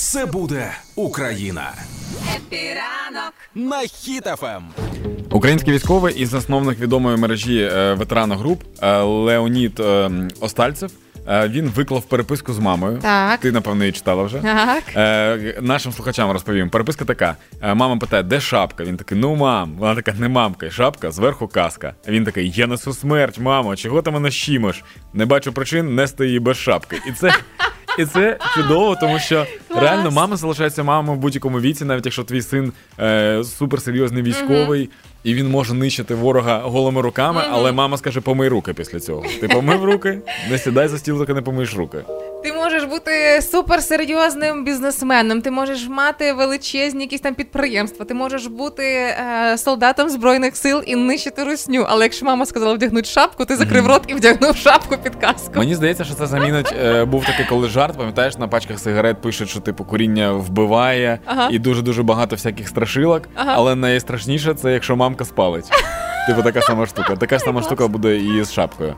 Все буде Україна. Е, піранок на Хіт FM. Український військовий і засновник відомої мережі е, Veterano Group е, Леонід е, Остальцев. Він виклав переписку з мамою. Так. Ти, напевно, її читала вже. Так. Е, Нашим слухачам розповім. Переписка така: мама питає, де шапка? Він такий, ну мам. Вона така, не мамка, шапка, зверху каска. Він такий, я несу смерть, мамо, чого ти мене щимиш? Не бачу причин нести її без шапки. І це. І це чудово, тому що Клас. реально мама залишається мамою в будь-якому віці, навіть якщо твій син е, суперсерйозний військовий, і він може нищити ворога голими руками, але мама скаже, помий руки після цього. Ти помив руки, не сідай за стіл, доки не помиєш руки. Можеш бути суперсерйозним бізнесменом, ти можеш мати величезні якісь там підприємства, ти можеш бути е, солдатом збройних сил і нищити русню. Але якщо мама сказала вдягнути шапку, ти закрив рот і вдягнув шапку під каску. Мені здається, що це замінить. Е, був такий коли жарт, пам'ятаєш, на пачках сигарет пишуть, що типу куріння вбиває Ага. і дуже дуже багато всяких страшилок. Ага. Але найстрашніше це якщо мамка спалить. Типу така сама штука. Така сама штука буде і з шапкою.